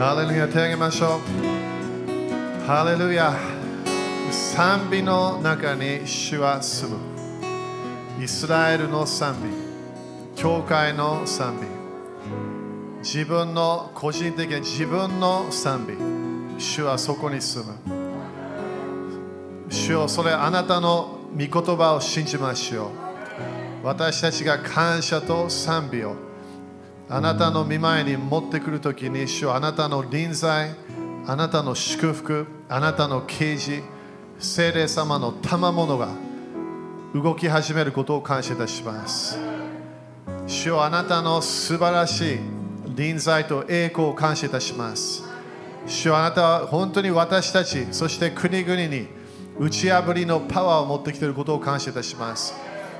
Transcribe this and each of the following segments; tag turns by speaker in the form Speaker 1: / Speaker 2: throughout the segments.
Speaker 1: ハレルヤ手を挙げましょうハレルヤ賛美の中に主は住むイスラエルの賛美教会の賛美自分の個人的な自分の賛美主はそこに住む主よそれあなたの御言葉を信じましょう私たちが感謝と賛美をあなたの見前に持ってくるときに主あなたの臨在あなたの祝福あなたの啓示聖霊様の賜物が動き始めることを感謝いたします。主よあなたの素晴らしい臨在と栄光を感謝いたします。主よあなたは本当に私たちそして国々に打ち破りのパワーを持ってきていることを感謝いたします。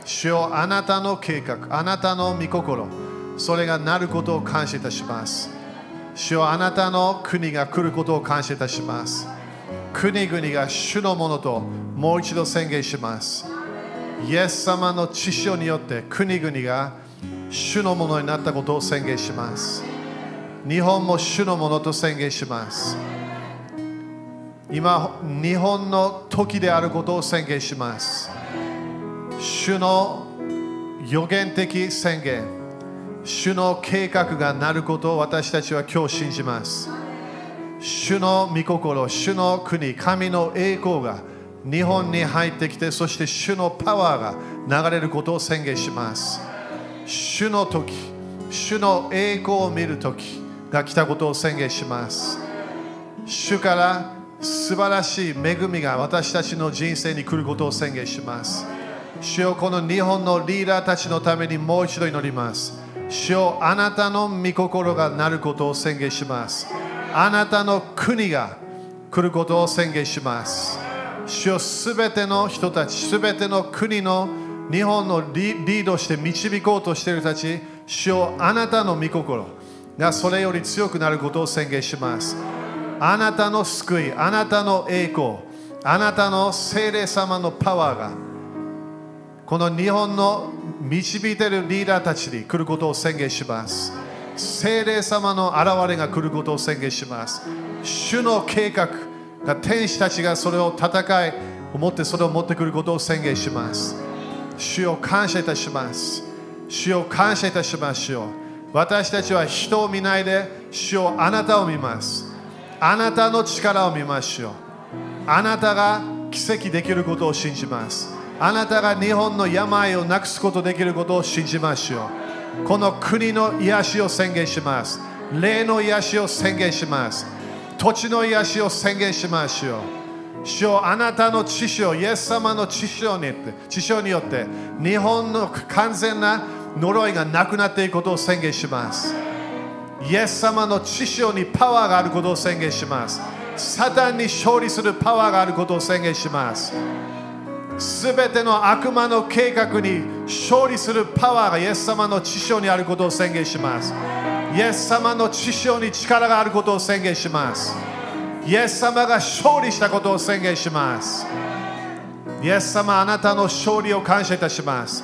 Speaker 1: 主よあなたの計画あなたの御心それがなることを感謝いたします。主よあなたの国が来ることを感謝いたします。国々が主のものともう一度宣言します。イエス様の知性によって国々が主のものになったことを宣言します。日本も主のものと宣言します。今日本の時であることを宣言します。主の予言的宣言。主の計画がなることを私たちは今日信じます。主の御心主の国神の栄光が日本に入ってきてそして主のパワーが流れることを宣言します。主の時主の栄光を見る時が来たことを宣言します。主から素晴らしい恵みが私たちの人生に来ることを宣言します。主よこの日本のリーダーたちのためにもう一度祈ります。主よあなたの御心がなることを宣言します。あなたの国が来ることを宣言します。主よすべての人たちすべての国の日本のリードして導こうとしている人たち主よあなたの御心がそれより強くなることを宣言します。あなたの救いあなたの栄光あなたの聖霊様のパワーがこの日本の導いているリーダーたちに来ることを宣言します。聖霊様の現れが来ることを宣言します。主の計画が天使たちがそれを戦い思ってそれを持ってくることを宣言します。主を感謝いたします。主を感謝いたしますよ私たちは人を見ないで主をあなたを見ます。あなたの力を見ましょうあなたが奇跡できることを信じます。あなたが日本の病をなくすことできることを信じましょう。この国の癒しを宣言します。霊の癒しを宣言します。土地の癒しを宣言しましょう。主よあなたの知性イエス様の知性に知性によって日本の完全な呪いがなくなっていくことを宣言します。イエス様の知性にパワーがあることを宣言します。サタンに勝利するパワーがあることを宣言します。すべての悪魔の計画に勝利するパワーがイエス様の知性にあることを宣言します。イエス様の知性に力があることを宣言します。イエス様が勝利したことを宣言します。イエス様あなたの勝利を感謝いたします。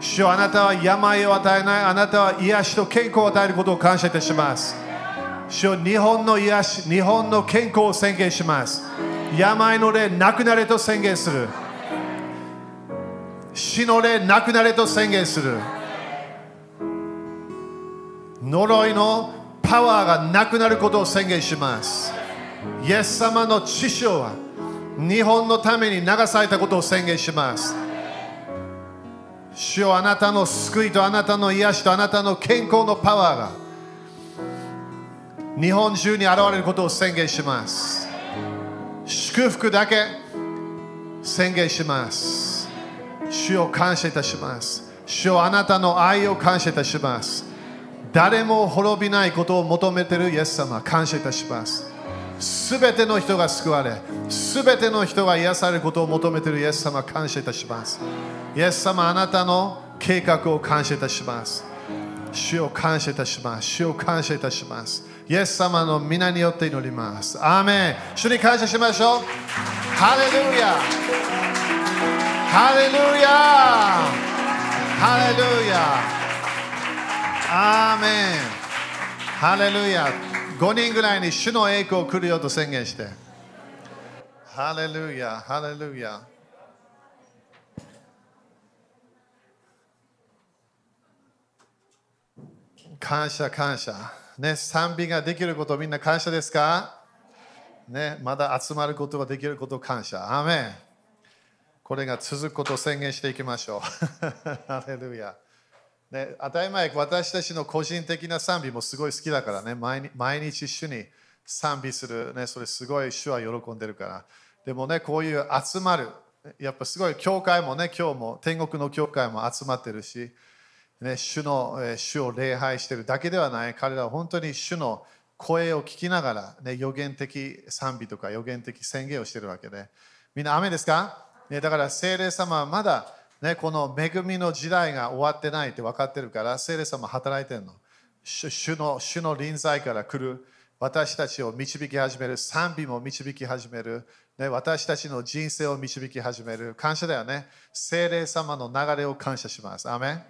Speaker 1: 主あなたは病を与えない。あなたは癒しと健康を与えることを感謝いたします。主よ日本の癒し日本の健康を宣言します。病の霊なくなれと宣言する。死の霊なくなれと宣言する。呪いのパワーがなくなることを宣言します。イエス様の知性は日本のために流されたことを宣言します。主よあなたの救いとあなたの癒しとあなたの健康のパワーが日本中に現れることを宣言します。祝福だけ宣言します。主を感謝いたします。主よあなたの愛を感謝いたします。誰も滅びないことを求めているイエス様感謝いたします。すべての人が救われすべての人が癒されることを求めているイエス様感謝いたします。イエス様あなたの計画を感謝いたします。主を感謝いたします。主を感謝いたします。イエス様の皆によって祈ります。アーメン。主に感謝しましょう。ハレルヤ。ハレルヤハレルヤアーメンハレルヤ5人ぐらいに主の栄光来るよと宣言して。ハレルヤ、ハレルヤ。感謝、感謝。ね、賛美ができることみんな感謝ですかね、まだ集まることができること感謝。アーメンこれが続くことを宣言していきましょう。ハレルヤ。ね、当たり前、私たちの個人的な賛美もすごい好きだからね、毎日毎日主に賛美する、ね、それすごい主は喜んでるから。でもね、こういう集まる、やっぱすごい教会もね、今日も天国の教会も集まってるし、ね、主の、主を礼拝してるだけではない、彼らは本当に主の声を聞きながら、ね、予言的賛美とか予言的宣言をしてるわけで、みんな雨ですか、ね、だから聖霊様はまだ、ね、この恵みの時代が終わってないって分かってるから、聖霊様働いてるの。主の主の臨在から来る私たちを導き始める、賛美も導き始める、ね、私たちの人生を導き始める。感謝だよね。聖霊様の流れを感謝します。アメン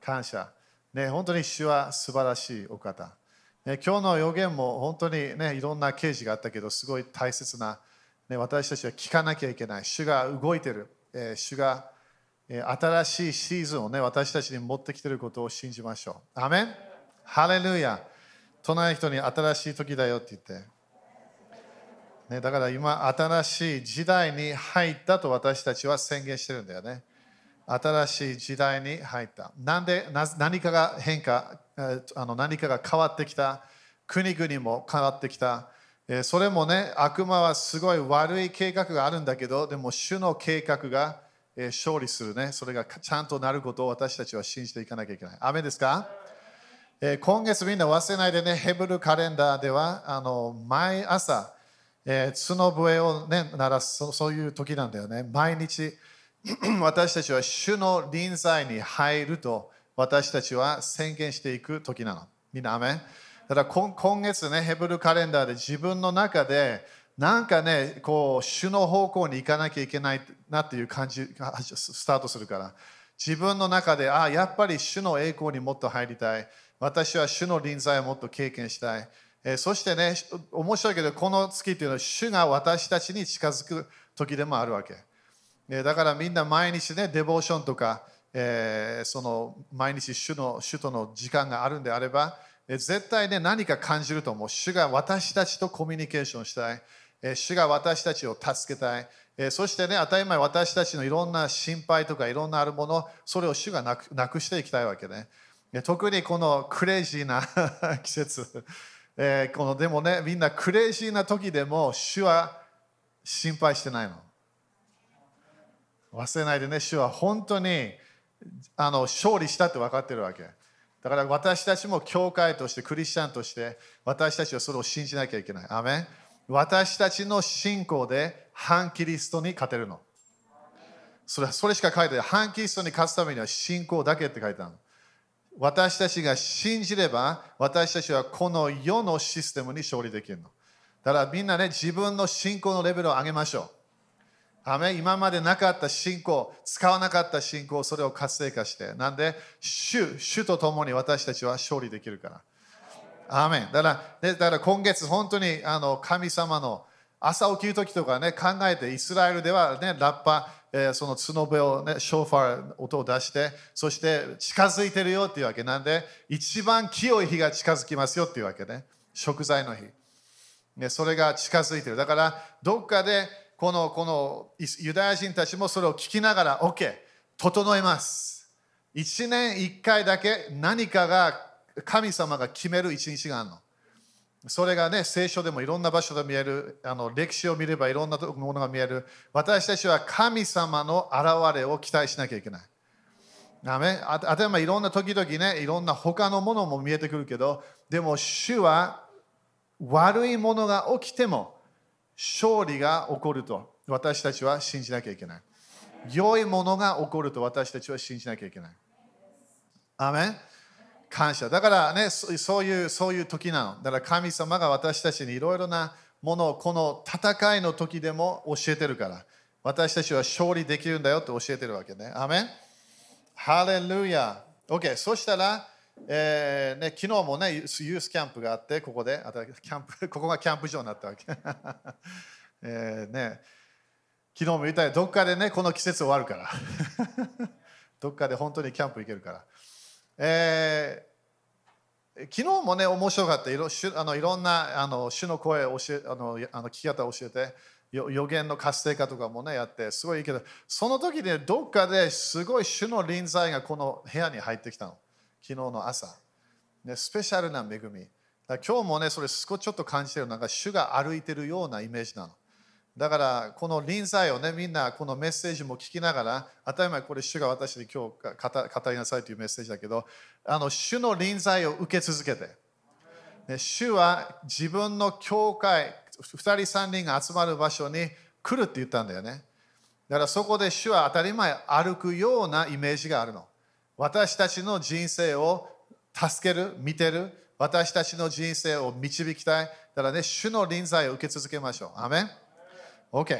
Speaker 1: 感謝。ね、本当に主は素晴らしいお方。ね、今日の予言も本当に、ね、いろんな啓示があったけど、すごい大切な、ね、私たちは聞かなきゃいけない。主が動いてる。えー、主が、え、新しいシーズンを、ね、私たちに持ってきてることを信じましょう。アメンハレルヤ隣の人に新しい時だよって言って。ね、だから今、新しい時代に入ったと私たちは宣言してるんだよね。新しい時代に入った。なんで何かが変化、あの何かが変わってきた。国々も変わってきた。それもね、悪魔はすごい悪い計画があるんだけど、でも主の計画が勝利するね。それがちゃんとなることを私たちは信じていかなきゃいけない。雨ですか？今月みんな忘れないでね、ヘブルカレンダーではあの毎朝、え、角笛を、ね、鳴らすそういう時なんだよね。毎日。私たちは主の臨在に入ると私たちは宣言していく時なの。みんな、アメだから今月ね、ヘブルカレンダーで自分の中でなんかね、こう、主の方向に行かなきゃいけないなっていう感じがスタートするから、自分の中で、ああ、やっぱり主の栄光にもっと入りたい。私は主の臨在をもっと経験したい。えー、そしてね、面白いけど、この月っていうのは主が私たちに近づく時でもあるわけ。だからみんな毎日ね、デボーションとか、えー、その毎日主の主との時間があるんであれば、絶対ね、何か感じると思う。主が私たちとコミュニケーションしたい。主が私たちを助けたい。そしてね、当たり前私たちのいろんな心配とかいろんなあるもの、それを主がなくなくしていきたいわけね。特にこのクレイジーな 季節、えー、このでもね、みんなクレイジーな時でも主は心配してないの。忘れないでね、主は本当にあの勝利したって分かってるわけ。だから私たちも教会として、クリスチャンとして、私たちはそれを信じなきゃいけない。アメン私たちの信仰で反キリストに勝てるの。それそれしか書いてない。反キリストに勝つためには信仰だけって書いてあるの。私たちが信じれば、私たちはこの世のシステムに勝利できるの。だからみんなね、自分の信仰のレベルを上げましょう。アメ今までなかった信仰、使わなかった信仰、それを活性化して。なんで、主、主と共に私たちは勝利できるから。アメだから、だから今月、本当にあの神様の朝起きるときとかね、考えて、イスラエルではね、ラッパ、えー、その角笛をね、ショーファー、音を出して、そして近づいてるよっていうわけなんで、一番清い日が近づきますよっていうわけね。食材の日。ね、それが近づいてる。だから、どっかで、このこのユダヤ人たちもそれを聞きながら OK 整えます。1年1回だけ何かが神様が決める一日があるの。それがね聖書でもいろんな場所で見えるあの歴史を見ればいろんなものが見える。私たちは神様の現れを期待しなきゃいけない。ああたり前いろんな時々ねいろんな他のものも見えてくるけどでも主は悪いものが起きても勝利が起こると私たちは信じなきゃいけない。良いものが起こると私たちは信じなきゃいけない。アメン感謝。だからね、そういうそういう時なの。だから神様が私たちにいろいろなものをこの戦いの時でも教えてるから。私たちは勝利できるんだよって教えてるわけね。アメンハレルヤ。OK。そしたら、えーね、昨日もね、ユースキャンプがあって、ここで、キャンプ ここがキャンプ場になったわけ。えーね、昨日も言ったよどっかでね、この季節終わるから。どっかで本当にキャンプ行けるから。えー、昨日もね、面白かった。いろあのいろんなあの主の声を教えあのあの聞き方を教えて、予言の活性化とかもね、やって、すごいいいけど、その時でどっかですごい主の臨在がこの部屋に入ってきたの。昨日の朝。ね、スペシャルな恵み。今日もね、それ少しちょっと感じてる。なんか主が歩いてるようなイメージなの。だから、この臨在をね、みんなこのメッセージも聞きながら、当たり前、これ主が私に今日語りなさいというメッセージだけど、あの主の臨在を受け続けて、ね、主は自分の教会、2人3人が集まる場所に来るって言ったんだよね。だからそこで主は当たり前歩くようなイメージがあるの。私たちの人生を助ける、見てる、私たちの人生を導きたい。だからね、主の臨在を受け続けましょう。アメン ?OK。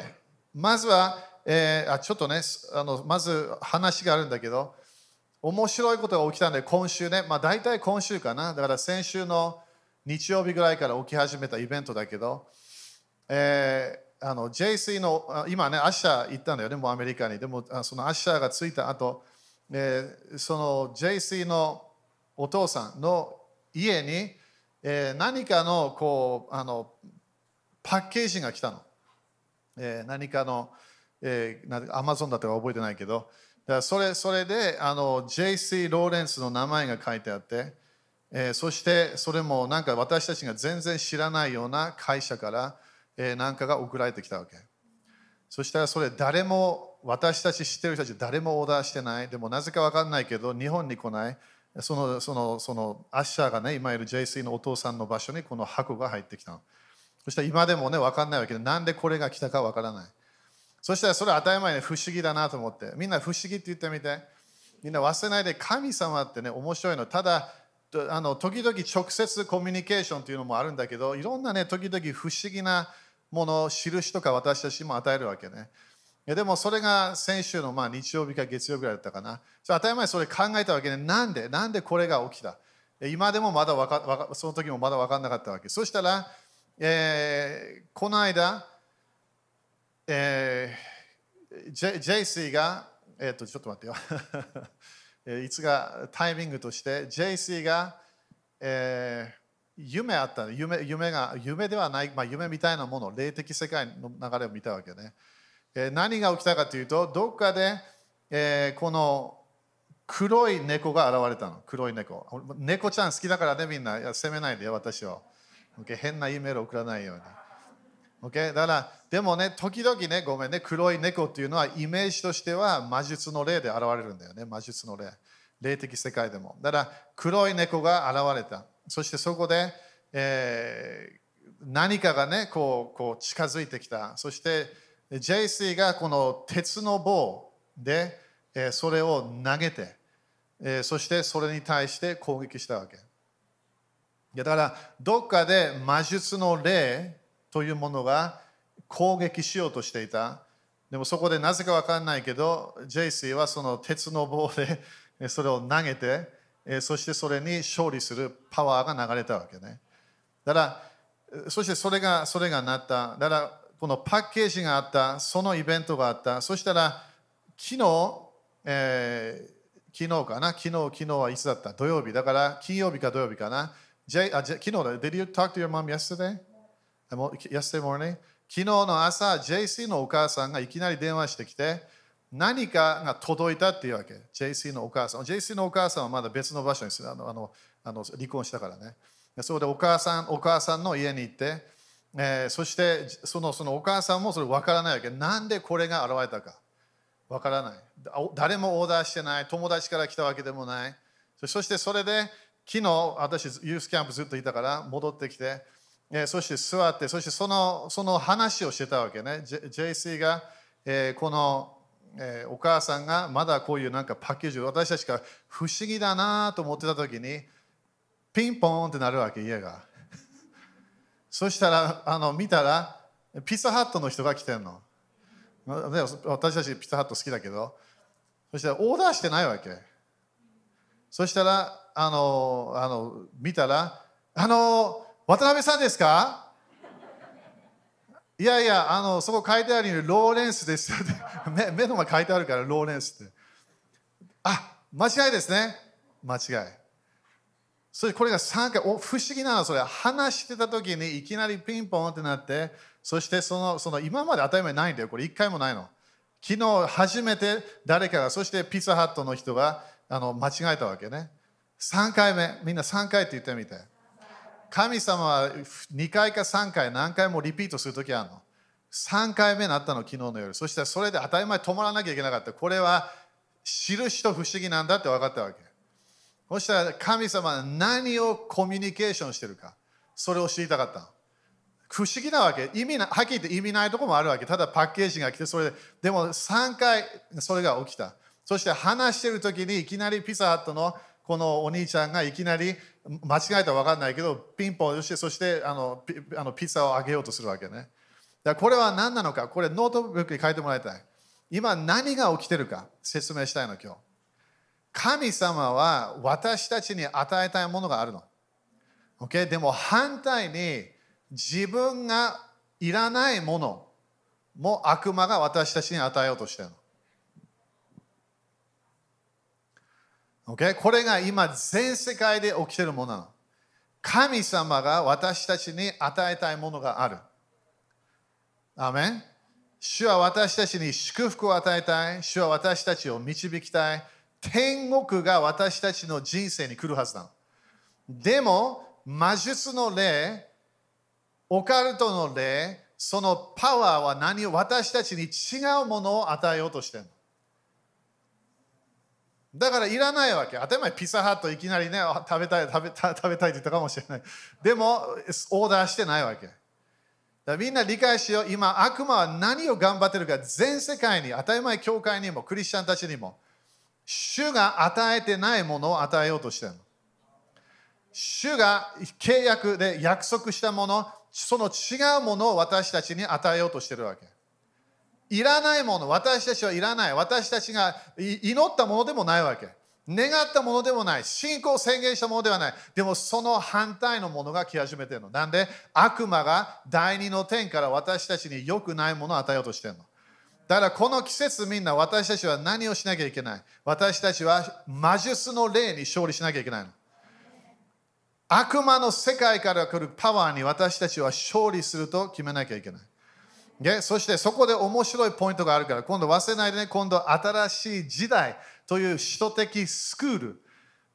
Speaker 1: まずは、えー、あちょっとねあの、まず話があるんだけど、面白いことが起きたんで、今週ね、まあ大体今週かな。だから先週の日曜日ぐらいから起き始めたイベントだけど、えー、あの JC の、今ね、アッシャー行ったんだよね、もうアメリカに。でも、そのアッシャーが着いた後、えー、その JC のお父さんの家に、えー、何かのこうあのパッケージが来たの。えー、何かの、えー、アマゾンだったか覚えてないけど、だそれそれであの JC ローレンスの名前が書いてあって、えー、そしてそれもなんか私たちが全然知らないような会社から、えー、なんかが送られてきたわけ。そしたらそれ誰も私たち知ってる人たち誰もオーダーしてない。でもなぜか分かんないけど日本に来ない。そのそのそのアッシャーがね、今いる JC のお父さんの場所にこの箱が入ってきたのそしたら今でもね、分かんないわけで、なんでこれが来たか分からない。そしたらそれは当たり前に不思議だなと思って、みんな不思議って言ってみて、みんな忘れないで神様ってね、面白いの。ただ、あの時々直接コミュニケーションというのもあるんだけど、いろんなね、時々不思議なもの、印とか私たちも与えるわけね。でもそれが先週のまあ日曜日か月曜日ぐらいだったかな。当たり前それ考えたわけで、なんで？なんでこれが起きた？今でもまだわかその時もまだ分かんなかったわけ。そしたら、えー、この間、えー、ジェジェイシーが、えっ、と、ちょっと待ってよ。いつがタイミングとして、ジェイシーが、えー夢あった夢夢が夢ではない、まあ、夢みたいなもの霊的世界の流れを見たわけね、え、何が起きたかというとどっかで、え、この黒い猫が現れたの。黒い猫。猫ちゃん好きだからねみんな。いや責めないでよ私を、okay? 変なイメール送らないように。Okay? だからでもね時々ねごめんね黒い猫っていうのはイメージとしては魔術の霊で現れるんだよね。魔術の霊。霊的世界でも。だから黒い猫が現れた。そしてそこで、えー、何かがねこうこう近づいてきた。そして JC がこの鉄の棒で、それを投げて、そしてそれに対して攻撃したわけだからどっかで魔術の霊というものが攻撃しようとしていたでもそこでなぜか分かんないけど JC はその鉄の棒でそれを投げてそしてそれに勝利するパワーが流れたわけね。だから、そしてそれが、それがなった。だから、このパッケージがあった、そのイベントがあった。そしたら、昨日、えー、昨日かな？昨日、昨日はいつだった？土曜日。だから、金曜日か土曜日かな？J、あ昨日だ。Did you talk to your mom yesterday? Yesterday morning? 昨日の朝、JC のお母さんがいきなり電話してきて、何かが届いたっていうわけ。JC のお母さん。JC のお母さんはまだ別の場所にあのあのあの離婚したからね。それでお母さんお母さんの家に行って、えー、そしてそのそのお母さんもそれ分からないわけ。なんでこれが現れたか。分からない。誰もオーダーしてない。友達から来たわけでもない。そしてそれで昨日私ユースキャンプずっといたから戻ってきて、えー、そして座って、そしてそのその話をしてたわけね。JC が、えー、このえー、お母さんがまだこういうなんかパッケージを私たちが不思議だなと思ってた時にピンポンってなるわけ家がそしたらあの見たらピザハットの人が来てんの私たちピザハット好きだけどそしたらオーダーしてないわけそしたら、あの、あの見たら、あの、渡辺さんですか？いやいや、あの、そこ書いてあるように、ローレンスですよ 目。目の前書いてあるから、ローレンスって。あ、間違いですね。間違い。それこれが3回お不思議なのそれ。話してた時にいきなりピンポンってなってそしてそのその今まで当たり前ないんだよこれ。1回もないの。昨日初めて誰かがそしてピザハットの人があの間違えたわけね。3回目。みんな3回って言ってみて神様は2回か3回何回もリピートする時あるの。3回目になったの昨日の夜。そしてそれで当たり前止まらなきゃいけなかった。これは印と不思議なんだって分かったわけ。そしたら神様は何をコミュニケーションしてるか、それを知りたかった。不思議なわけ。意味なはっきり言って意味ないとこもあるわけ。ただパッケージが来て、それで、でも3回それが起きた。そして話してる時にいきなりピザハットのこのお兄ちゃんがいきなり間違えたら分かんないけど、ピンポンして、そしてあのピあのピザをあげようとするわけね。だこれは何なのか、これノートブックに書いてもらいたい。今何が起きてるか説明したいの今日。神様は私たちに与えたいものがあるの。Okay? でも反対に自分がいらないものも悪魔が私たちに与えようとしてるの。Okay? これが今全世界で起きてるものなの。神様が私たちに与えたいものがある。アメン主は私たちに祝福を与えたい。主は私たちを導きたい。天国が私たちの人生に来るはずなの。でも、魔術の霊、オカルトの霊、そのパワーは何を私たちに違うものを与えようとしてるの。だからいらないわけ。当たり前、ピザハットいきなりね、食べたい、食べたい、食べたいって言ったかもしれない。でも、オーダーしてないわけ。だみんな理解しよう。今、悪魔は何を頑張ってるか、全世界に、当たり前、教会にも、クリスチャンたちにも。主が与えてないものを与えようとしてるの。主が契約で約束したもの、その違うものを私たちに与えようとしてるわけ。いらないもの、私たちはいらない。私たちが祈ったものでもないわけ。願ったものでもない。信仰を宣言したものではない。でもその反対のものが来始めてるの。なんで？悪魔が第二の天から私たちに良くないものを与えようとしてるの。だからこの季節みんな私たちは何をしなきゃいけない。私たちは魔術の霊に勝利しなきゃいけないの。悪魔の世界から来るパワーに私たちは勝利すると決めなきゃいけない。でそしてそこで面白いポイントがあるから今度忘れないでね今度新しい時代という使徒的スクール。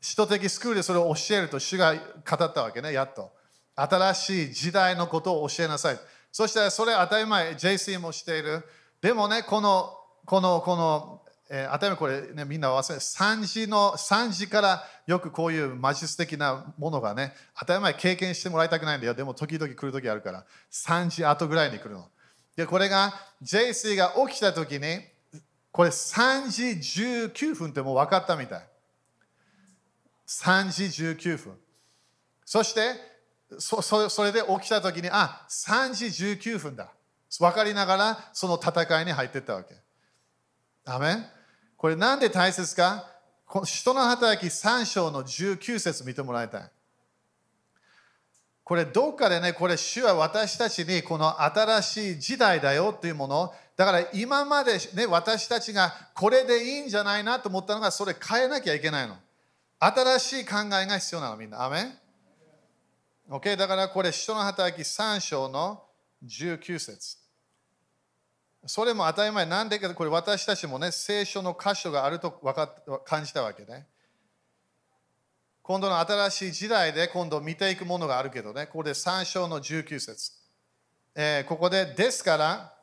Speaker 1: 使徒的スクールでそれを教えると主が語ったわけねやっと。新しい時代のことを教えなさい。そしたらそれ当たり前 JC もしている。でもね、この、この、この、えー、頭これね、みんな忘れ、3時の、3時からよくこういう魔術的なものがね、当たり前経験してもらいたくないんだよ。でも時々来る時あるから、3時後ぐらいに来るの。で、これが JC が起きた時に、これ3時19分ってもう分かったみたい。3時19分。そしてそそ、それで起きた時に、あ、3時19分だ。分かりながらその戦いに入っていったわけ。アメンこれなんで大切か？人の働き3章の19節見てもらいたい。これどっかでね、これ主は私たちにこの新しい時代だよっていうもの、だから今までね、私たちがこれでいいんじゃないなと思ったのが、それ変えなきゃいけないの。新しい考えが必要なの、みんな。アメン ?OK、だからこれ人の働き3章の19節それも当たり前なんでかこれ私たちもね聖書の箇所があるとかっ感じたわけね。今度の新しい時代で今度見ていくものがあるけどね。ここで3章の19節、えー、ここでですから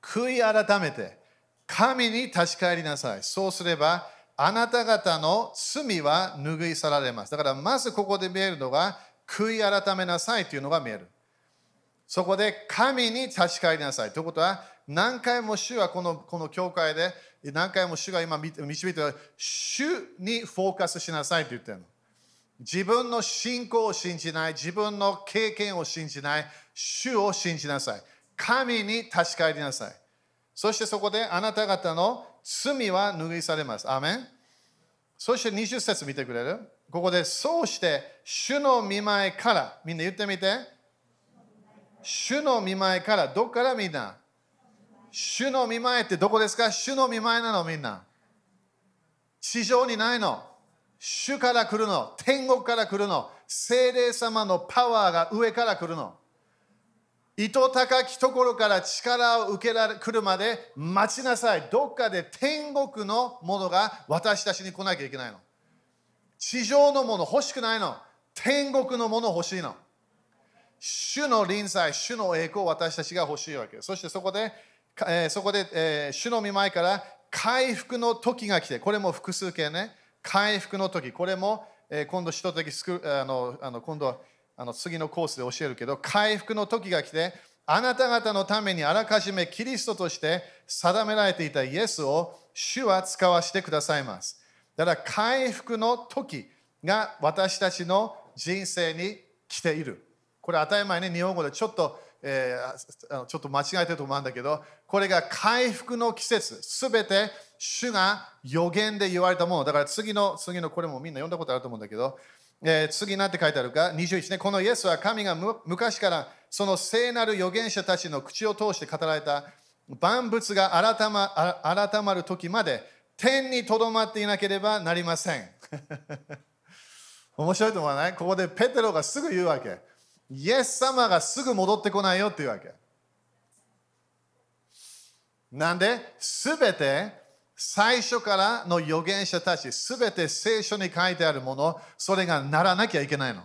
Speaker 1: 悔い改めて神に立ち返りなさい。そうすればあなた方の罪は拭い去られます。だからまずここで見えるのが悔い改めなさいというのが見える。そこで神に立ち返りなさい。ということは何回も主はこのこの教会で何回も主が今導いてる主にフォーカスしなさいと言ってるの。自分の信仰を信じない、自分の経験を信じない、主を信じなさい。神に立ち返りなさい。そしてそこであなた方の罪は拭いされます。アメンそして20節見てくれるここで、そうして、主の見前から、みんな言ってみて。主の見前から、どっからみんな主の見前ってどこですか主の見前なのみんな。地上にないの。主から来るの。天国から来るの。精霊様のパワーが上から来るの。糸高きところから力を受けられ来るまで待ちなさい。どっかで天国のものが私たちに来なきゃいけないの。地上のもの欲しくないの。天国のもの欲しいの。主の臨在、主の栄光を私たちが欲しいわけ。そしてそこで、えーそこで、えー主の見舞いから回復の時が来て、これも複数形ね。回復の時、これも、えー今度、使徒的あのあの今度あの次のコースで教えるけど、回復の時が来て、あなた方のためにあらかじめキリストとして定められていたイエスを主は使わせてくださいます。だから回復の時が私たちの人生に来ている。これ当たり前ね、日本語でちょっと、えーあのちょっと間違えてると思うんだけど、これが回復の季節、すべて主が予言で言われたもの。だから次の、次のこれもみんな読んだことあると思うんだけど、えー次なんて書いてあるか、21ね、このイエスは神が昔からその聖なる預言者たちの口を通して語られた万物が改ま改まる時まで天にとどまっていなければなりません。面白いと思わない？ここでペテロがすぐ言うわけ。イエス様がすぐ戻ってこないよっていうわけ。なんで？すべて最初からの預言者たち、すべて聖書に書いてあるもの、それがならなきゃいけないの。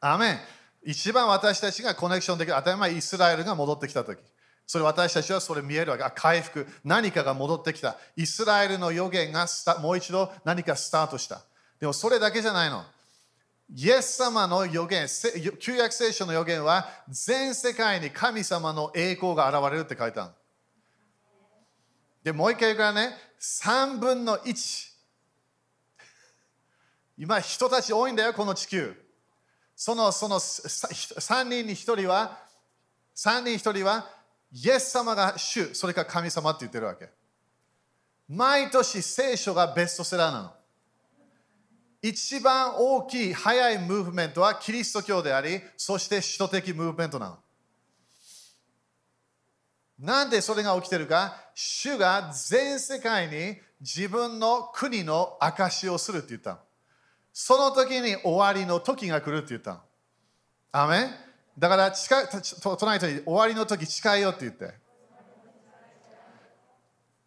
Speaker 1: アメン。一番私たちがコネクションできる、当たり前イスラエルが戻ってきたとき。それ私たちはそれ見えるわけ。あ回復、何かが戻ってきた。イスラエルの予言がもう一度何かスタートした。でもそれだけじゃないの。イエス様の予言、旧約聖書の予言は全世界に神様の栄光が現れるって書いてある。で、もう一回言うからね、3分の1。今、人たち多いんだよ、この地球。その、その3人に1人は、3人1人は、イエス様が主、それから神様って言ってるわけ。毎年聖書がベストセラーなの。一番大きい速いムーブメントはキリスト教であり、そして首都的ムーブメントなの。なんでそれが起きてるか、主が全世界に自分の国の証をするって言ったの。その時に終わりの時が来るって言ったの。アメだから近い、と隣人に終わりの時近いよって言って。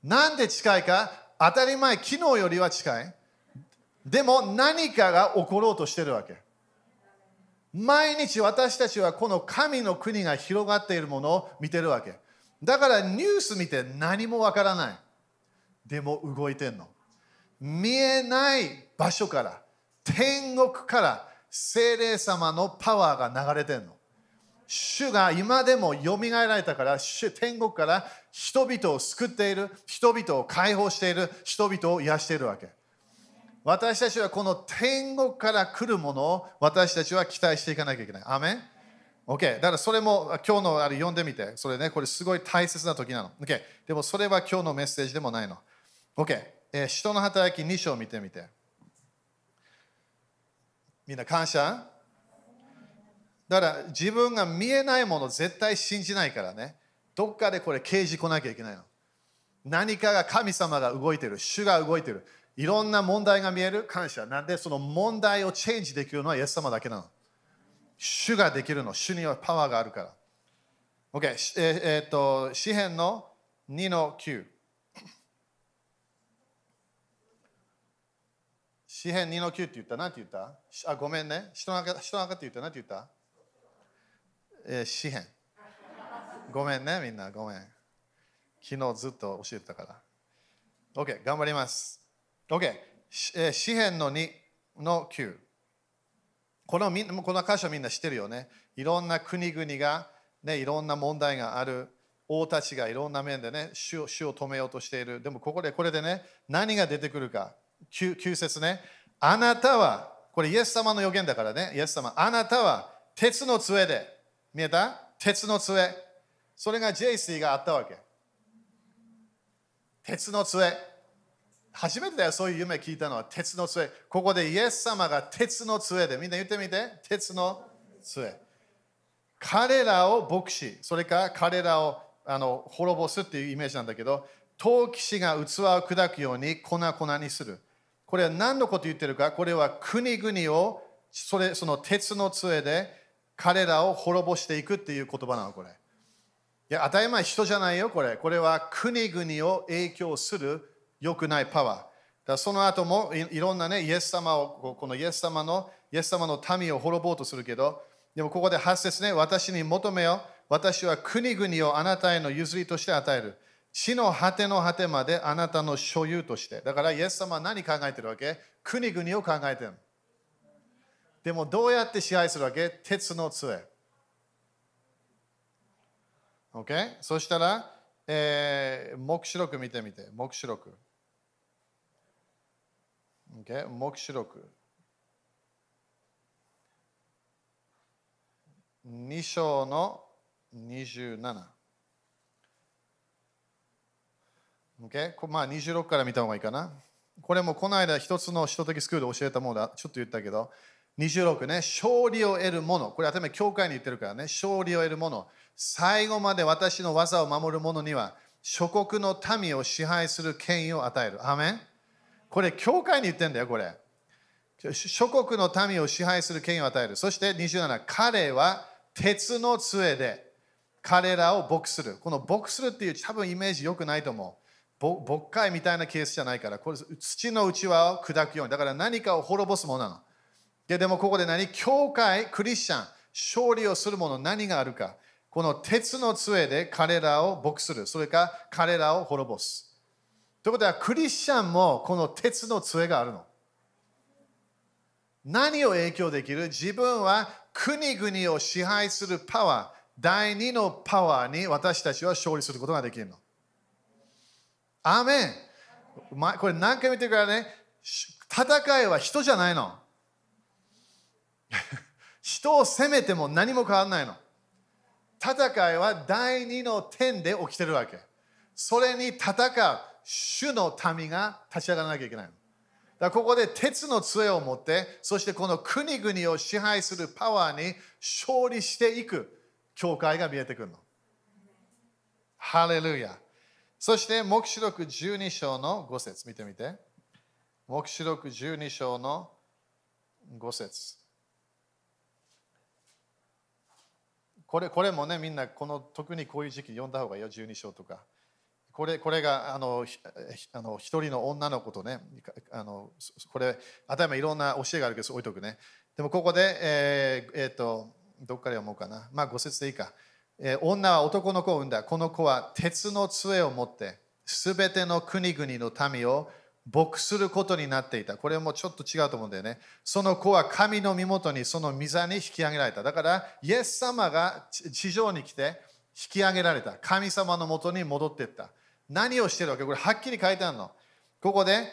Speaker 1: なんで近いか？当たり前、昨日よりは近い。でも何かが起ころうとしてるわけ。毎日私たちはこの神の国が広がっているものを見てるわけ。だからニュース見て何もわからない。でも動いてんの。見えない場所から、天国から精霊様のパワーが流れてんの。主が今でもよみがえられたから、天国から人々を救っている、人々を解放している、人々を癒しているわけ。私たちはこの天国から来るものを私たちは期待していかなきゃいけない。アメン ?OK。だからそれも今日のあれ読んでみて。それね、これすごい大切な時なの。OK。でもそれは今日のメッセージでもないの。OK。えー、人の働き2章見てみて。みんな感謝？だから自分が見えないもの絶対信じないからね。どっかでこれ刑事来なきゃいけないの。何かが神様が動いてる。主が動いてる。いろんな問題が見える感謝。なんでその問題をチェンジできるのはイエス様だけなの。主ができるの。主にはパワーがあるから。OK。えーえーっと、詩篇の2の9。詩篇2の9って言った？何て言った？あ、ごめんね。人の中人の中って言った？何て言った？えー、詩篇。ごめんね、みんな。ごめん。昨日ずっと教えてたから。OK、頑張ります。OK、えー詩篇の2の9。このみこの箇所みんな知ってるよね。いろんな国々が、ね、いろんな問題がある。王たちがいろんな面でね主を、主を止めようとしている。でもここで、これでね、何が出てくるか。9, 9節ね。あなたは、これイエス様の予言だからね。イエス様、あなたは鉄の杖で、見えた？鉄の杖。それが JC があったわけ。鉄の杖。初めてだよ、そういう夢聞いたのは鉄の杖。ここでイエス様が鉄の杖で、みんな言ってみて、鉄の杖。彼らを牧師、それから彼らをあの滅ぼすっていうイメージなんだけど、陶器師が器を砕くように粉々にする。これは何のこと言ってるかこれは国々をそれその鉄の杖で彼らを滅ぼしていくっていう言葉なのこれ。いや、当たり前人じゃないよ、これ。これは国々を影響する良くないパワー。だその後もいろんなね、イエス様を、このイエス様の、イエス様の民を滅ぼうとするけど、でもここで発節ね、私に求めよ。私は国々をあなたへの譲りとして与える。地の果ての果てまであなたの所有として。だからイエス様は何考えてるわけ？国々を考えてる。でもどうやって支配するわけ？鉄の杖。OK? そしたら、えー、目視録見てみて。目視録。OK? 目視録。2章の27。Okay? まあ26から見た方がいいかな。これもこの間一つの人的スクールで教えたものだ。ちょっと言ったけど、26ね、勝利を得るもの。これ頭教会に言ってるからね、勝利を得るもの。最後まで私の技を守る者には、諸国の民を支配する権威を与える。アメンこれ、教会に言ってんだよ、これ。諸国の民を支配する権威を与える。そして27、彼は鉄の杖で彼らを牧する。この牧するっていう多分イメージ良くないと思う。牧会みたいなケースじゃないから、これ土の内輪を砕くように。だから何かを滅ぼすものなの。ででもここで何？教会、クリスチャン、勝利をするもの何があるか。この鉄の杖で彼らを牧する。それか彼らを滅ぼす。ということは、クリスチャンもこの鉄の杖があるの。何を影響できる？自分は国々を支配するパワー、第二のパワーに私たちは勝利することができるの。アーメン、これ何回見てるからね、戦いは人じゃないの。人を責めても何も変わらないの。戦いは第二の点で起きてるわけ。それに戦う主の民が立ち上がらなきゃいけないの。だここで鉄の杖を持って、そしてこの国々を支配するパワーに勝利していく教会が見えてくるの。ハレルヤ。そして、黙示録12章の5節見てみて。黙示録12章の5節これこれもね、みんなこの特にこういう時期読んだ方がいいよ、12章とか。これこれがあのあの一人の女の子とね、あのこれ、頭いろんな教えがあるけど、置いとくね。でもここで、えーえー、とどっから読もうかな。まあ、5節でいいか。えー、女は男の子を産んだ。この子は鉄の杖を持って、すべての国々の民を牧することになっていた。これもちょっと違うと思うんだよね。その子は神の身元にその御座に引き上げられた。だから、イエス様が地上に来て引き上げられた。神様のもとに戻っていった。何をしてるわけ？これはっきり書いてあるの。ここで、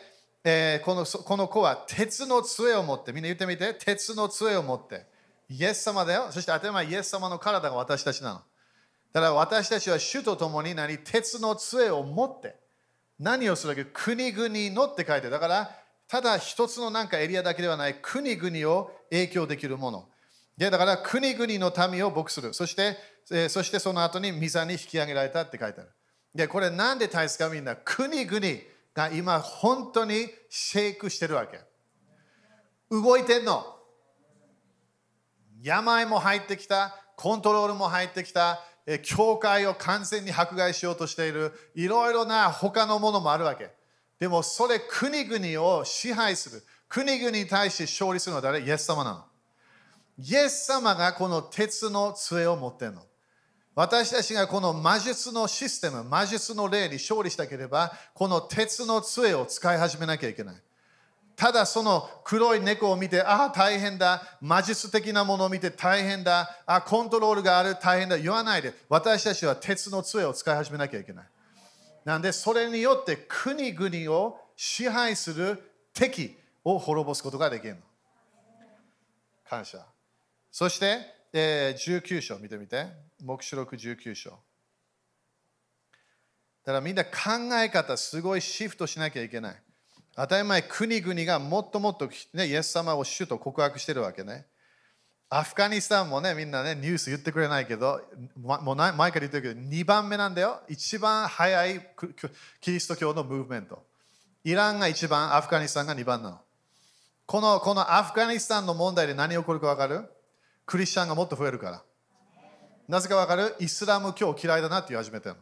Speaker 1: えー、このこの子は鉄の杖を持って、みんな言ってみて、鉄の杖を持って。イエス様だよ。そして当たり前、イエス様の体が私たちなの。だから私たちは主と共に何？鉄の杖を持って何をするわけ？国々のって書いてだからただ一つのなんかエリアだけではない国々を影響できるもの。でだから国々の民を牧する。そして、えー、そしてその後に御座に引き上げられたって書いてある。で、これなんで大切かみんな国々が今本当にシェイクしてるわけ？動いてんの。病も入ってきた、コントロールも入ってきた、教会を完全に迫害しようとしているいろいろな他のものもあるわけでもそれ国々を支配する国々に対して勝利するのは誰？イエス様なのイエス様がこの鉄の杖を持ってるの私たちがこの魔術のシステム魔術の例に勝利したければこの鉄の杖を使い始めなきゃいけないただその黒い猫を見て、ああ、大変だ。魔術的なものを見て大変だ。あコントロールがある、大変だ。言わないで。私たちは鉄の杖を使い始めなきゃいけない。なんで、それによって国々を支配する敵を滅ぼすことができるの。感謝。そして、えー、19章見てみて。黙示録19章。だからみんな考え方すごいシフトしなきゃいけない。当たり前、国々がもっともっと、ね、イエス様を主と告白してるわけね。アフガニスタンもね、みんなね、ニュース言ってくれないけど、もう前から言ってるけど、2番目なんだよ。一番早いキリスト教のムーブメント。イランが1番、アフガニスタンが2番なの。このこのアフガニスタンの問題で何起こるか分かる？クリスチャンがもっと増えるから。なぜか分かる？イスラム教嫌いだなって言い始めてるの。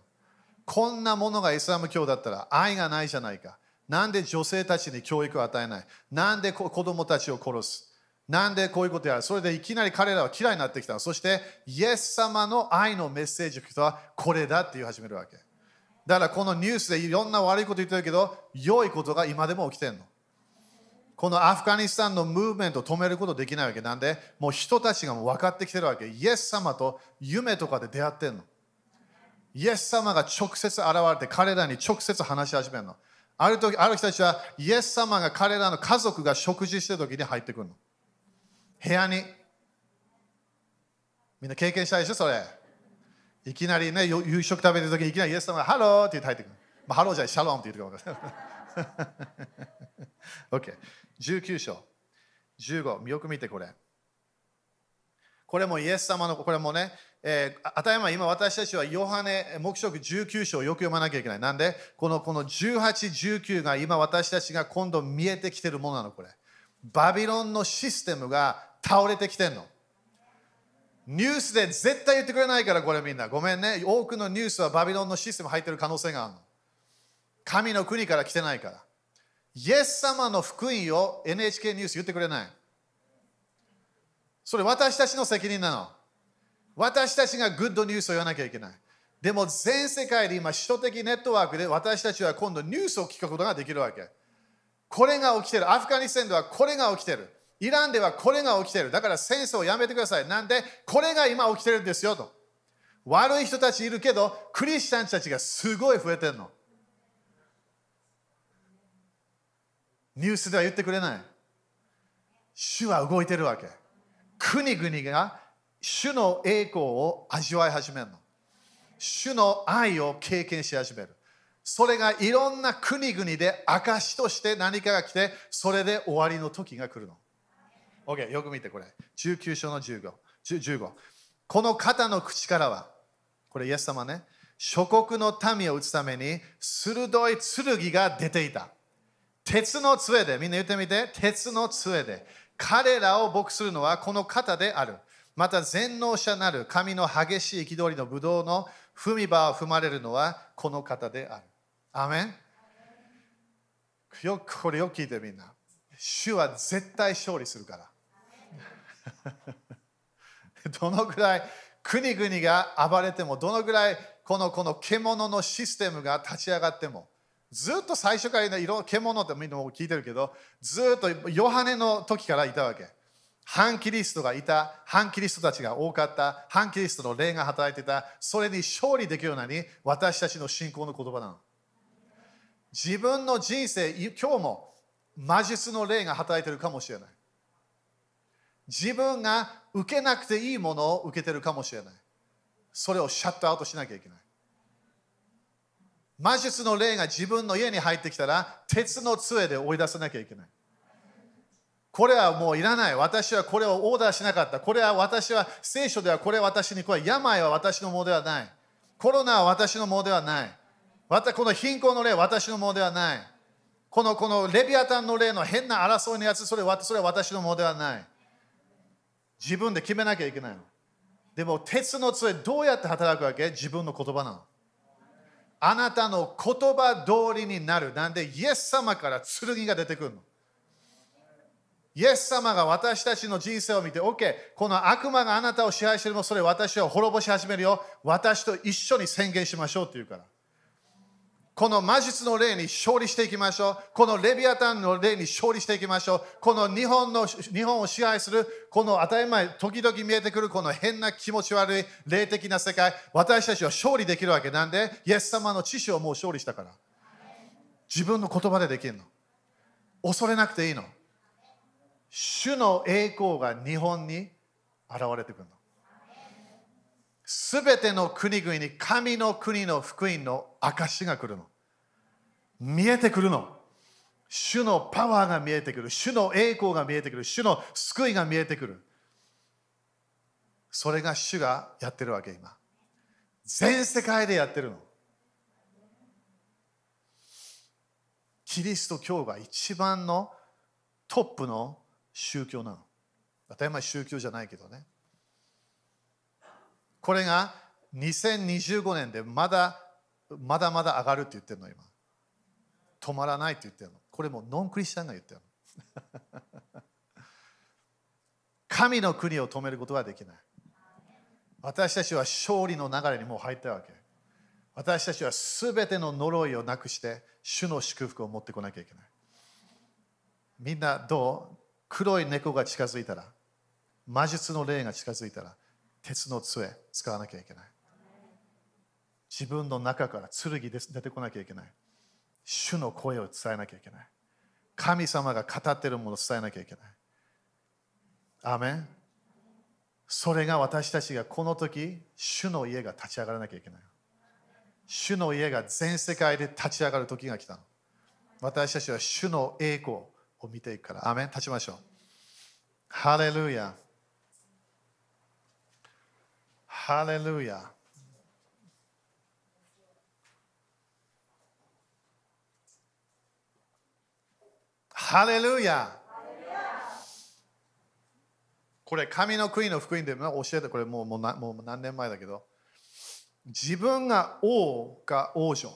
Speaker 1: こんなものがイスラム教だったら愛がないじゃないか。なんで女性たちに教育を与えない？なんで子供たちを殺す？なんでこういうことやる？それでいきなり彼らは嫌いになってきたそしてイエス様の愛のメッセージを聞くとはこれだって言い始めるわけ。だからこのニュースでいろんな悪いこと言ってるけど良いことが今でも起きてるの。このアフガニスタンのムーブメントを止めることできないわけ。なんでもう人たちがもう分かってきてるわけ。イエス様と夢とかで出会ってんの。イエス様が直接現れて彼らに直接話し始めるの。ある時ある人たちはイエス様が彼らの家族が食事してる時に入ってくるの。部屋に。みんな経験したでしょそれ。いきなりね夕食食べてる時にいきなりイエス様がハローって言って入ってくる、まあ、ハローじゃないシャロームって言ってくるかも OK 19章15よく見てこれこれもイエス様のこれもねえー、たり前、今私たちはヨハネ、目食19章をよく読まなきゃいけない。なんで、このこの18、19が今私たちが今度見えてきてるものなの、これ。バビロンのシステムが倒れてきてるの。ニュースで絶対言ってくれないから、これみんな。ごめんね。多くのニュースはバビロンのシステム入ってる可能性があるの。神の国から来てないから。イエス様の福音を NHK ニュース言ってくれない？それ私たちの責任なの。私たちがグッドニュースを言わなきゃいけない。でも全世界で今、首都的ネットワークで私たちは今度ニュースを聞くことができるわけ。これが起きてる。アフガニスタンではこれが起きてる。イランではこれが起きてる。だから戦争をやめてください。なんで、これが今起きてるんですよと。悪い人たちいるけど、クリスチャンたちがすごい増えてるの。ニュースでは言ってくれない。主は動いてるわけ。国々が主の栄光を味わい始めるの。主の愛を経験し始める。それがいろんな国々で証として何かが来て、それで終わりの時が来るの。OK、よく見てこれ。19章の15。15この方の口からは、これイエス様ね、諸国の民を打つために鋭い剣が出ていた。鉄の杖で、みんな言ってみて、鉄の杖で。彼らを牧するのはこの方である。また全能者なる神の激しい憤りのブドウの踏み場を踏まれるのはこの方である。アメンよくこれよく聞いてみんな。主は絶対勝利するから。どのぐらい国々が暴れても、どのぐらいこのこの獣のシステムが立ち上がっても、ずっと最初からいろ獣ってみんなも聞いてるけど、ずっとヨハネの時からいたわけ。反キリストがいた、反キリストたちが多かった、反キリストの霊が働いてた、それに勝利できるようなに私たちの信仰の言葉なの。自分の人生、今日も魔術の霊が働いてるかもしれない。自分が受けなくていいものを受けてるかもしれない。それをシャットアウトしなきゃいけない。魔術の霊が自分の家に入ってきたら、鉄の杖で追い出さなきゃいけない。これはもういらない。私はこれをオーダーしなかった。これは私は聖書ではこれは私にこれ病は私のものではない。コロナは私のものではない。またこの貧困の霊は私のものではない。このこのレビアタンの霊の変な争いのやつ、それそれは私のものではない。自分で決めなきゃいけない。でも鉄の杖どうやって働くわけ？自分の言葉なの。あなたの言葉通りになる。なんでイエス様から剣が出てくるの。イエス様が私たちの人生を見て、OK、この悪魔があなたを支配しているのそれ私を滅ぼし始めるよ。私と一緒に宣言しましょうって言うから。この魔術の霊に勝利していきましょう。このレビアタンの霊に勝利していきましょう。この日本の日本を支配する、この当たり前、時々見えてくるこの変な気持ち悪い霊的な世界、私たちは勝利できるわけなんで、イエス様の知識をもう勝利したから。自分の言葉でできるの。恐れなくていいの。主の栄光が日本に現れてくるの。すべての国々に神の国の福音の証が来るの。見えてくるの。主のパワーが見えてくる。主の栄光が見えてくる。主の救いが見えてくる。それが主がやってるわけ、今。全世界でやってるの。キリスト教が一番のトップの宗教なの。当たり前宗教じゃないけどね。これが2025年でまだまだまだ上がるって言ってるの、今。止まらないって言ってるの。これもノンクリスチャンが言ってるの。神の国を止めることはできない。私たちは勝利の流れにもう入ったわけ。私たちはすべての呪いをなくして主の祝福を持ってこなきゃいけない。みんなどう？黒い猫が近づいたら、魔術の霊が近づいたら、鉄の杖使わなきゃいけない。自分の中から剣で出てこなきゃいけない。主の声を伝えなきゃいけない。神様が語っているものを伝えなきゃいけない。アメンそれが私たちがこの時、主の家が立ち上がらなきゃいけない。主の家が全世界で立ち上がる時が来たの。私たちは主の栄光を見ていくから。アメン立ちましょう。ハレルヤ。ハレルヤ。ハレルヤこれ、神の国の福音で教えて、これもうもうもう何年前だけど、自分が王か王女、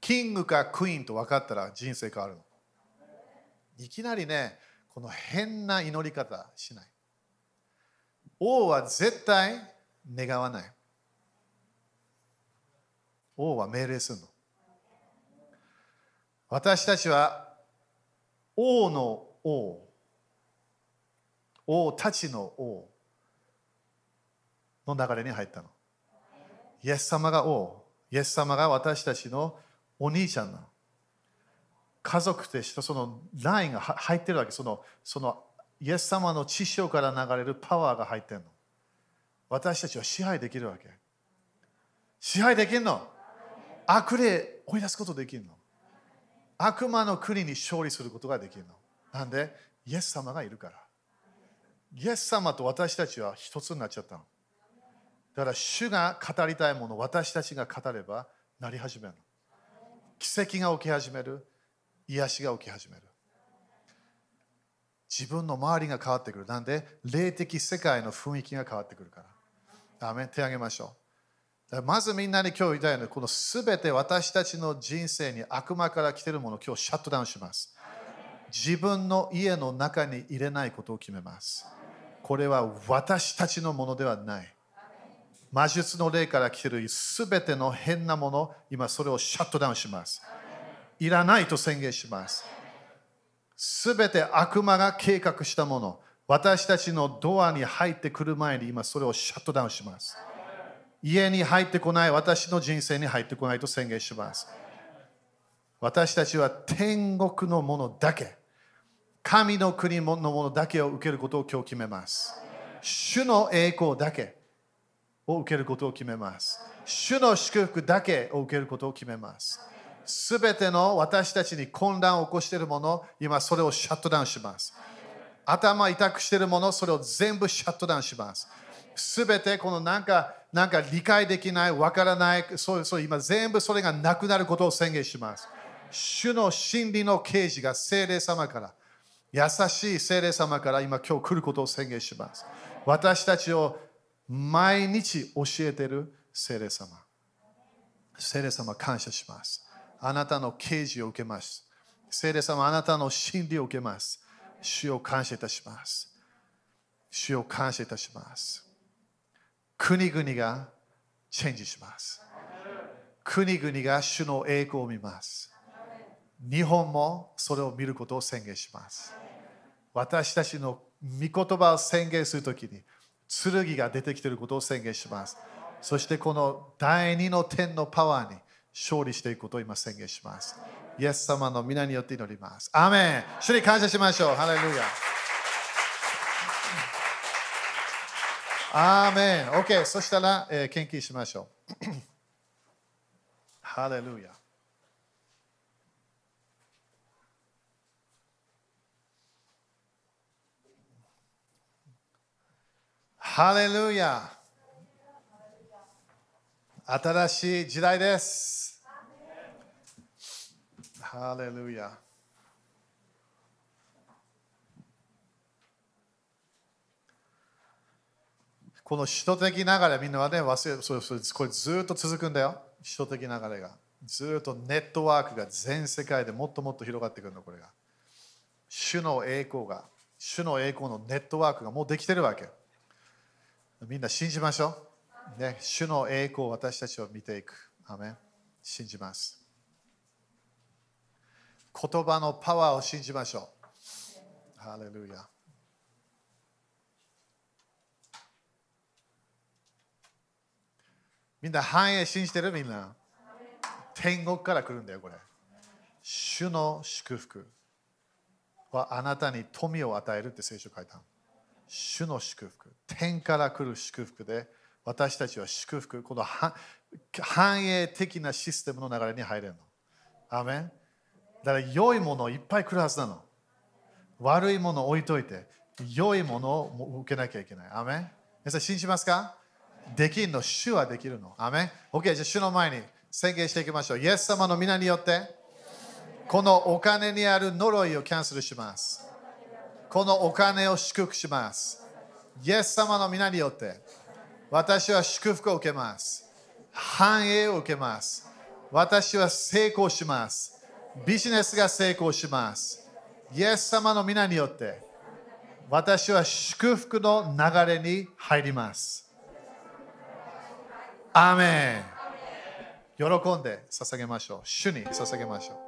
Speaker 1: キングかクイーンと分かったら人生変わるの。いきなりね、この変な祈り方しない。王は絶対願わない。王は命令するの。私たちは王の王、王たちの王の流れに入ったの。イエス様が王、イエス様が私たちのお兄ちゃんの。家族としてそのラインが入ってるわけ。そのそのイエス様の知性から流れるパワーが入ってるの。私たちは支配できるわけ。支配できるの？悪霊追い出すことできるの？悪魔の国に勝利することができるの？なんで、イエス様がいるから。イエス様と私たちは一つになっちゃったの。だから、主が語りたいもの、私たちが語ればなり始めるの。奇跡が起き始める。癒しが起き始める。自分の周りが変わってくる。なんで、霊的世界の雰囲気が変わってくるから。アメ手を挙げましょう。まずみんなに今日言いたいのは、このすべて私たちの人生に悪魔から来ているものを今日シャットダウンします。自分の家の中に入れないことを決めます。これは私たちのものではない。魔術の霊から来ているすべての変なもの、今それをシャットダウンします。いらないと宣言します。すべて悪魔が計画したもの、私たちのドアに入ってくる前に今それをシャットダウンします。家に入ってこない私の人生に入ってこないと宣言します。私たちは天国のものだけ、神の国のものだけを受けることを今日決めます。主の栄光だけを受けることを決めます。主の祝福だけを受けることを決めます。すべての私たちに混乱を起こしているもの、今それをシャットダウンします。頭痛くしているもの、それを全部シャットダウンします。すべてこのなんかなんか理解できない、わからない、そうそう今全部それがなくなることを宣言します。主の真理の啓示が聖霊様から、優しい聖霊様から今今日来ることを宣言します。私たちを毎日教えている聖霊様。聖霊様感謝します。あなたの啓示を受けます。聖霊様あなたの真理を受けます。主を感謝いたします。主を感謝いたします。国々がチェンジします。国々が主の栄光を見ます。日本もそれを見ることを宣言します。私たちの御言葉を宣言するときに剣が出てきていることを宣言します。そしてこの第二の天のパワーに勝利していくことを今宣言します。イエス様の皆によって祈ります。アメン主に感謝しましょう。ハレルヤ。アーメン !OK、そしたら、えー、研究しましょう。ハレルヤ。ハレルヤ。新しい時代です。ハレルヤこの首都的流れ、みんなはね、忘れそうそうこれずっと続くんだよ。首都的流れが。ずっとネットワークが全世界でもっともっと広がってくるの、これが。主の栄光が、主の栄光のネットワークがもうできてるわけ。みんな信じましょう。ね、主の栄光を私たちは見ていく。アメ信じます。言葉のパワーを信じましょう。ハレルヤ。みんな繁栄信じてる？みんな。天国から来るんだよ、これ。主の祝福はあなたに富を与えるって聖書書いた。主の祝福。天から来る祝福で、私たちは祝福。この繁栄的なシステムの流れに入れるの。アメンだから良いものをいっぱい来るはずなの。悪いものを置いといて、良いものを受けなきゃいけない。アメン皆さん信じますか？できるの、主はできるの。アメン ?OK、じゃあ主の前に宣言していきましょう。イエス様の皆によって、このお金にある呪いをキャンセルします。このお金を祝福します。イエス様の皆によって、私は祝福を受けます。繁栄を受けます。私は成功します。ビジネスが成功します。イエス様の皆によって、私は祝福の流れに入ります。アーメン喜んで捧げましょう。主に捧げましょう。